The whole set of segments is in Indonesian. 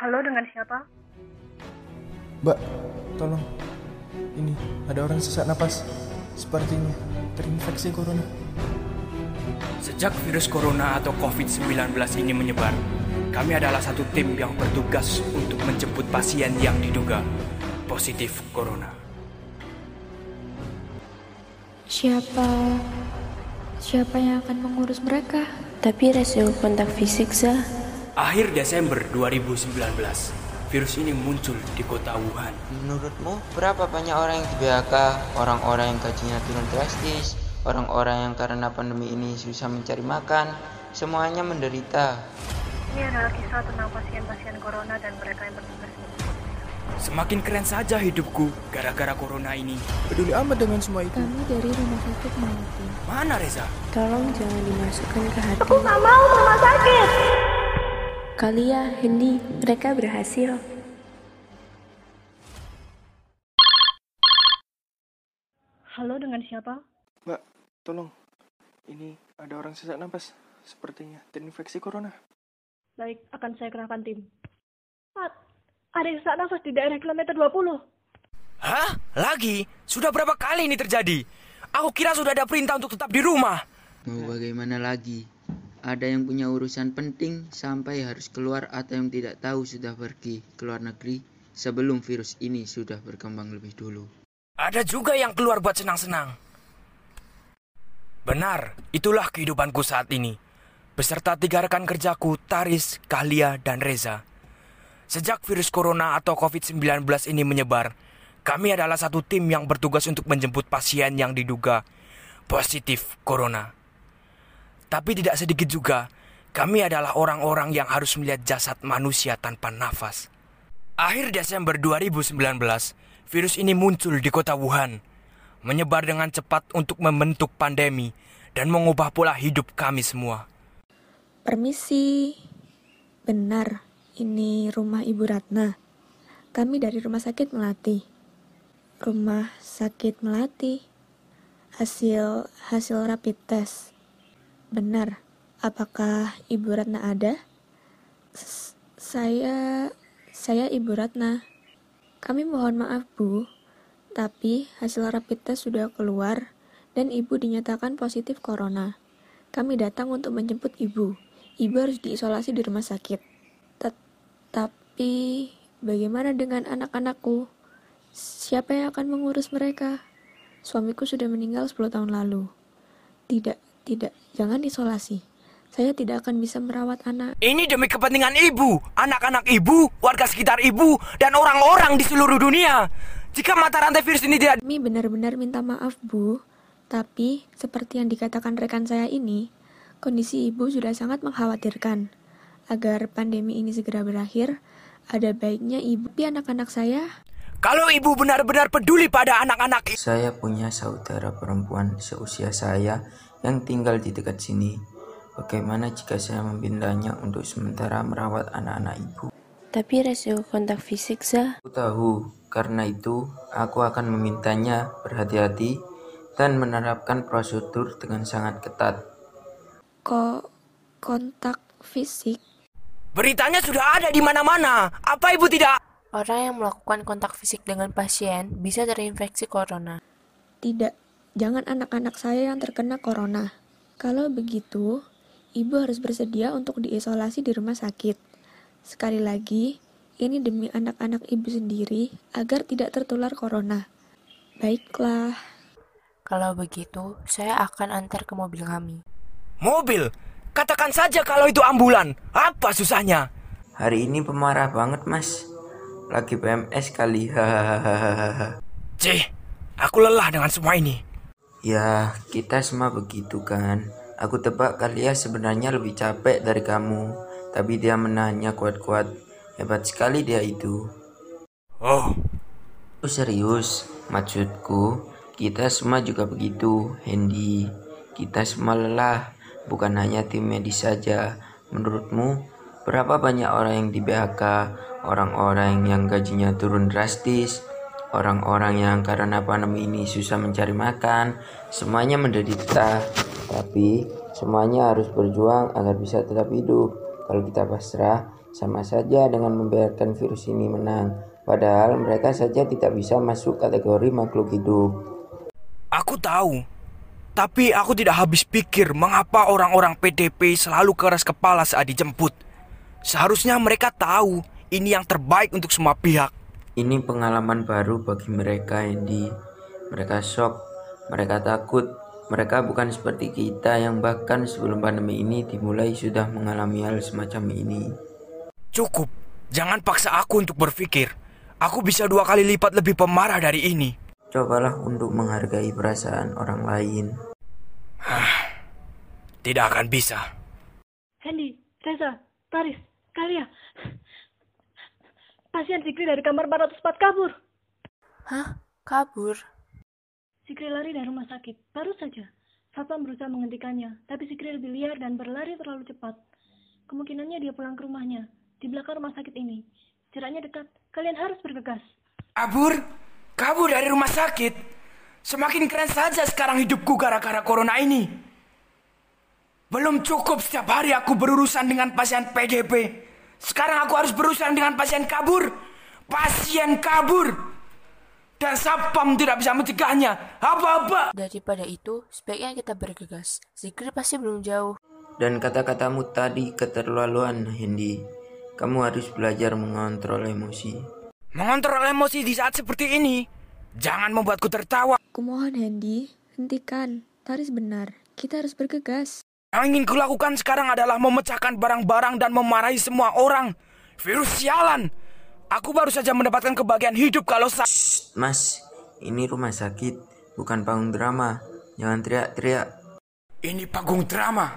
Halo, dengan siapa? Mbak, tolong. Ini ada orang sesak napas. Sepertinya terinfeksi corona. Sejak virus corona atau COVID-19 ini menyebar, kami adalah satu tim yang bertugas untuk menjemput pasien yang diduga positif corona. Siapa siapa yang akan mengurus mereka? Tapi resiko kontak fisik sah. Akhir Desember 2019, virus ini muncul di kota Wuhan. Menurutmu berapa banyak orang yang di PHK, orang-orang yang gajinya turun drastis, orang-orang yang karena pandemi ini susah mencari makan, semuanya menderita. Ini adalah kisah tentang pasien-pasien corona dan mereka yang bertugas di Semakin keren saja hidupku gara-gara corona ini. Peduli amat dengan semua itu. Kami dari rumah sakit Melati. Mana Reza? Tolong jangan dimasukkan ke hati. Aku nggak mau rumah sakit. Kali ya, Hendy, mereka berhasil. Halo, dengan siapa? Mbak, tolong. Ini ada orang sesak napas. Sepertinya terinfeksi corona. Baik, akan saya kerahkan tim. Pat, ada yang sesak nafas di daerah kilometer 20. Hah? Lagi? Sudah berapa kali ini terjadi? Aku kira sudah ada perintah untuk tetap di rumah. Mau bagaimana lagi? Ada yang punya urusan penting sampai harus keluar atau yang tidak tahu sudah pergi ke luar negeri sebelum virus ini sudah berkembang lebih dulu. Ada juga yang keluar buat senang-senang. Benar, itulah kehidupanku saat ini. Beserta tiga rekan kerjaku, Taris, Kahlia, dan Reza. Sejak virus corona atau COVID-19 ini menyebar, kami adalah satu tim yang bertugas untuk menjemput pasien yang diduga positif corona. Tapi tidak sedikit juga, kami adalah orang-orang yang harus melihat jasad manusia tanpa nafas. Akhir Desember 2019, virus ini muncul di kota Wuhan, menyebar dengan cepat untuk membentuk pandemi dan mengubah pola hidup kami semua. Permisi. Benar, ini rumah Ibu Ratna. Kami dari Rumah Sakit Melati. Rumah Sakit Melati. Hasil hasil rapid test. Benar. Apakah Ibu Ratna ada? Saya saya Ibu Ratna. Kami mohon maaf, Bu. Tapi hasil rapid test sudah keluar dan Ibu dinyatakan positif corona. Kami datang untuk menjemput Ibu. Ibu harus diisolasi di rumah sakit. Tapi bagaimana dengan anak-anakku? Siapa yang akan mengurus mereka? Suamiku sudah meninggal 10 tahun lalu. Tidak, tidak, jangan isolasi. Saya tidak akan bisa merawat anak. Ini demi kepentingan ibu, anak-anak ibu, warga sekitar ibu, dan orang-orang di seluruh dunia. Jika mata rantai virus ini tidak Kami benar-benar minta maaf, Bu. Tapi, seperti yang dikatakan rekan saya ini, kondisi ibu sudah sangat mengkhawatirkan. Agar pandemi ini segera berakhir, ada baiknya ibu dan anak-anak saya Kalau ibu benar-benar peduli pada anak-anak Saya punya saudara perempuan seusia saya yang tinggal di dekat sini. Bagaimana jika saya memindahnya untuk sementara merawat anak-anak ibu? Tapi resiko kontak fisik sah. Aku tahu, karena itu aku akan memintanya berhati-hati dan menerapkan prosedur dengan sangat ketat. kok kontak fisik Beritanya sudah ada di mana-mana. Apa ibu tidak? Orang yang melakukan kontak fisik dengan pasien bisa terinfeksi corona. Tidak, jangan anak-anak saya yang terkena corona. Kalau begitu, ibu harus bersedia untuk diisolasi di rumah sakit. Sekali lagi, ini demi anak-anak ibu sendiri agar tidak tertular corona. Baiklah, Kalau begitu, saya akan antar ke mobil kami. Mobil. Katakan saja kalau itu ambulan. Apa susahnya? Hari ini pemarah banget mas. Lagi PMS kali. Hahaha. Cih, aku lelah dengan semua ini. Ya, kita semua begitu kan. Aku tebak kalian sebenarnya lebih capek dari kamu. Tapi dia menahannya kuat-kuat. Hebat sekali dia itu. Oh, Oh serius, maksudku kita semua juga begitu, Hendy. Kita semua lelah, bukan hanya tim medis saja. Menurutmu, berapa banyak orang yang di PHK, orang-orang yang gajinya turun drastis, orang-orang yang karena pandemi ini susah mencari makan, semuanya menderita. Tapi semuanya harus berjuang agar bisa tetap hidup. Kalau kita pasrah, sama saja dengan membiarkan virus ini menang. Padahal mereka saja tidak bisa masuk kategori makhluk hidup. Aku tahu, tapi aku tidak habis pikir mengapa orang-orang PDP selalu keras kepala saat dijemput. Seharusnya mereka tahu ini yang terbaik untuk semua pihak. Ini pengalaman baru bagi mereka, Andy. Mereka shock, mereka takut, mereka bukan seperti kita yang bahkan sebelum pandemi ini dimulai sudah mengalami hal semacam ini. Cukup, jangan paksa aku untuk berpikir. Aku bisa dua kali lipat lebih pemarah dari ini. Cobalah untuk menghargai perasaan orang lain. Tidak akan bisa. Hendy, Reza, Taris, Kalia. Pasien Sikri dari kamar 404 kabur. Hah? Kabur? Sikri lari dari rumah sakit, baru saja. Satpam berusaha menghentikannya, tapi Sikri lebih liar dan berlari terlalu cepat. Kemungkinannya dia pulang ke rumahnya, di belakang rumah sakit ini. Jaraknya dekat, kalian harus bergegas. Kabur? Kabur dari rumah sakit? Semakin keren saja sekarang hidupku gara-gara corona ini. Belum cukup setiap hari aku berurusan dengan pasien PDP. Sekarang aku harus berurusan dengan pasien kabur. Pasien kabur. Dan Sapam tidak bisa mencegahnya. Apa-apa. Daripada itu, sebaiknya kita bergegas. Zikri pasti belum jauh. Dan kata-katamu tadi keterlaluan, Hendy. Kamu harus belajar mengontrol emosi. Mengontrol emosi di saat seperti ini. Jangan membuatku tertawa. Kumohon Hendy, hentikan. Taris benar, kita harus bergegas. Yang ingin kulakukan sekarang adalah memecahkan barang-barang dan memarahi semua orang. Virus sialan. Aku baru saja mendapatkan kebahagiaan hidup kalau sa... Mas, ini rumah sakit, bukan panggung drama. Jangan teriak-teriak. Ini panggung drama.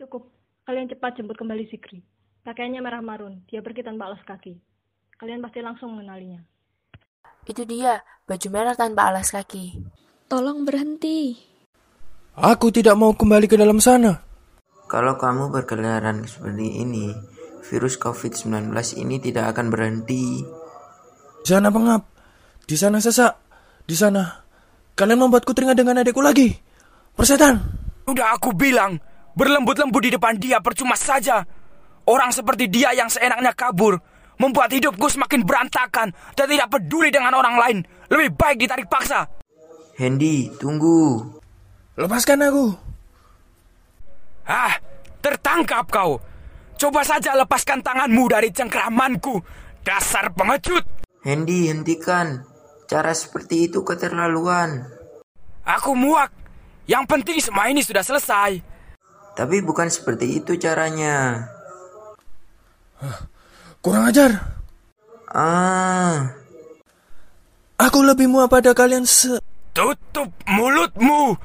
Cukup, kalian cepat jemput kembali Sikri. Pakaiannya merah marun, dia pergi tanpa alas kaki. Kalian pasti langsung mengenalinya. Itu dia, baju merah tanpa alas kaki. Tolong berhenti. Aku tidak mau kembali ke dalam sana. Kalau kamu berkeliaran seperti ini, virus COVID-19 ini tidak akan berhenti. Di sana pengap. Di sana sesak. Di sana. Kalian membuatku teringat dengan adikku lagi. Persetan. Udah aku bilang, berlembut-lembut di depan dia percuma saja. Orang seperti dia yang seenaknya kabur, membuat hidupku semakin berantakan dan tidak peduli dengan orang lain. Lebih baik ditarik paksa. Hendy, tunggu. Lepaskan aku. Ah, tertangkap kau. Coba saja lepaskan tanganmu dari cengkramanku. Dasar pengecut. Hendy, hentikan. Cara seperti itu keterlaluan. Aku muak. Yang penting semua ini sudah selesai. Tapi bukan seperti itu caranya. Kurang ajar. Ah, Aku lebih muak pada kalian se... Tutup mulutmu.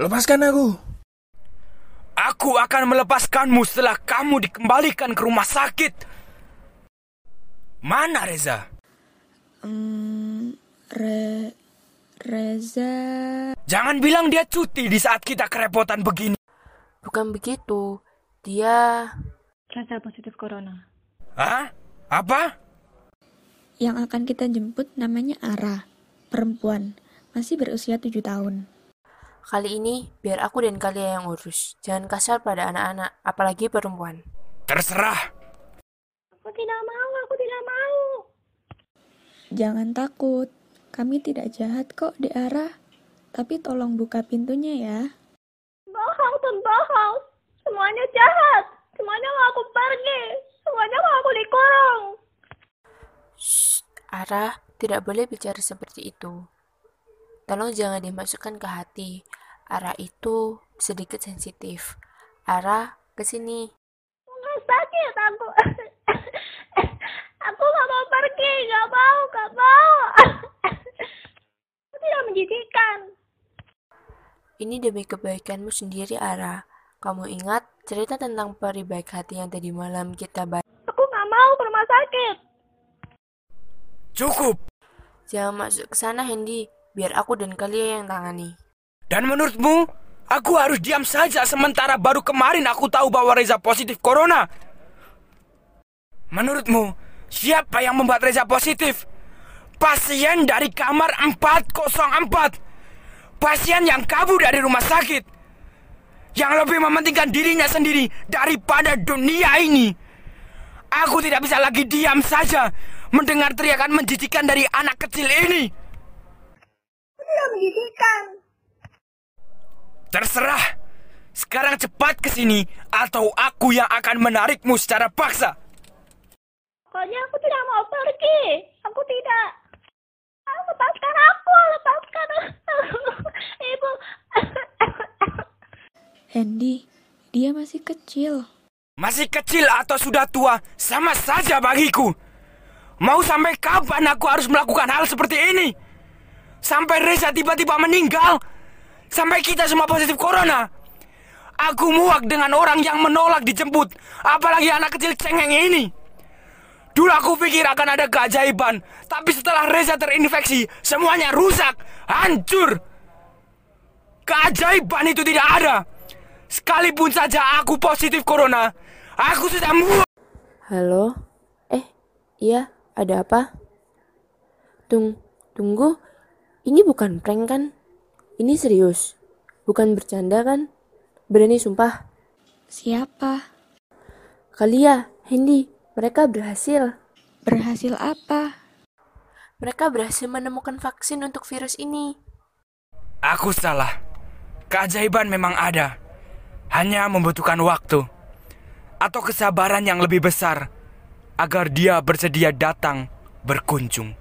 Lepaskan aku. Aku akan melepaskanmu setelah kamu dikembalikan ke rumah sakit. Mana Reza? Hmm, Re... Reza... Jangan bilang dia cuti di saat kita kerepotan begini. Bukan begitu. Dia... Rasa positif corona. Hah? Apa? Yang akan kita jemput namanya Ara, perempuan, masih berusia 7 tahun. Kali ini, biar aku dan kalian yang urus. Jangan kasar pada anak-anak, apalagi perempuan. Terserah. Aku tidak mau, aku tidak mau. Jangan takut, kami tidak jahat kok di Ara. Tapi tolong buka pintunya ya. Bohong tuh bohong. Semuanya jahat. Semuanya mau aku pergi. Semuanya mau aku dikurung. Shh, Ara, tidak boleh bicara seperti itu. Tolong jangan dimasukkan ke hati. Ara itu sedikit sensitif. Ara, ke sini. Sakit aku. aku nggak mau pergi. Nggak mau, nggak mau. Aku tidak menjijikan. Ini demi kebaikanmu sendiri, Ara. Kamu ingat cerita tentang peri baik hati yang tadi malam kita bahas? Aku nggak mau ke rumah sakit. Cukup. Jangan masuk ke sana, Hendy. Biar aku dan kalian yang tangani. Dan menurutmu, aku harus diam saja sementara baru kemarin aku tahu bahwa Reza positif corona. Menurutmu, siapa yang membuat Reza positif? Pasien dari kamar 404. Pasien yang kabur dari rumah sakit. yang lebih mementingkan dirinya sendiri daripada dunia ini. Aku tidak bisa lagi diam saja mendengar teriakan menjijikan dari anak kecil ini. Tidak menjijikan. Terserah. Sekarang cepat ke sini atau aku yang akan menarikmu secara paksa. Pokoknya aku tidak mau pergi. Aku tidak. Ah, Lepaskan aku, lepaskan. Ibu. Hendy, dia masih kecil. Masih kecil atau sudah tua, sama saja bagiku. Mau sampai kapan aku harus melakukan hal seperti ini? Sampai Reza tiba-tiba meninggal? Sampai kita semua positif corona? Aku muak dengan orang yang menolak dijemput, apalagi anak kecil cengeng ini. Dulu aku pikir akan ada keajaiban, tapi setelah Reza terinfeksi, semuanya rusak, hancur. Keajaiban itu tidak ada. Sekalipun saja aku positif corona, aku sudah muak. Halo? Eh, iya, ada apa? Tung, tunggu. Ini bukan prank kan? Ini serius. Bukan bercanda kan? Berani sumpah. Siapa? Kalia, Hendy, mereka berhasil. Berhasil apa? Mereka berhasil menemukan vaksin untuk virus ini. Aku salah. Keajaiban memang ada. Hanya membutuhkan waktu. Atau kesabaran yang lebih besar. Agar dia bersedia datang berkunjung.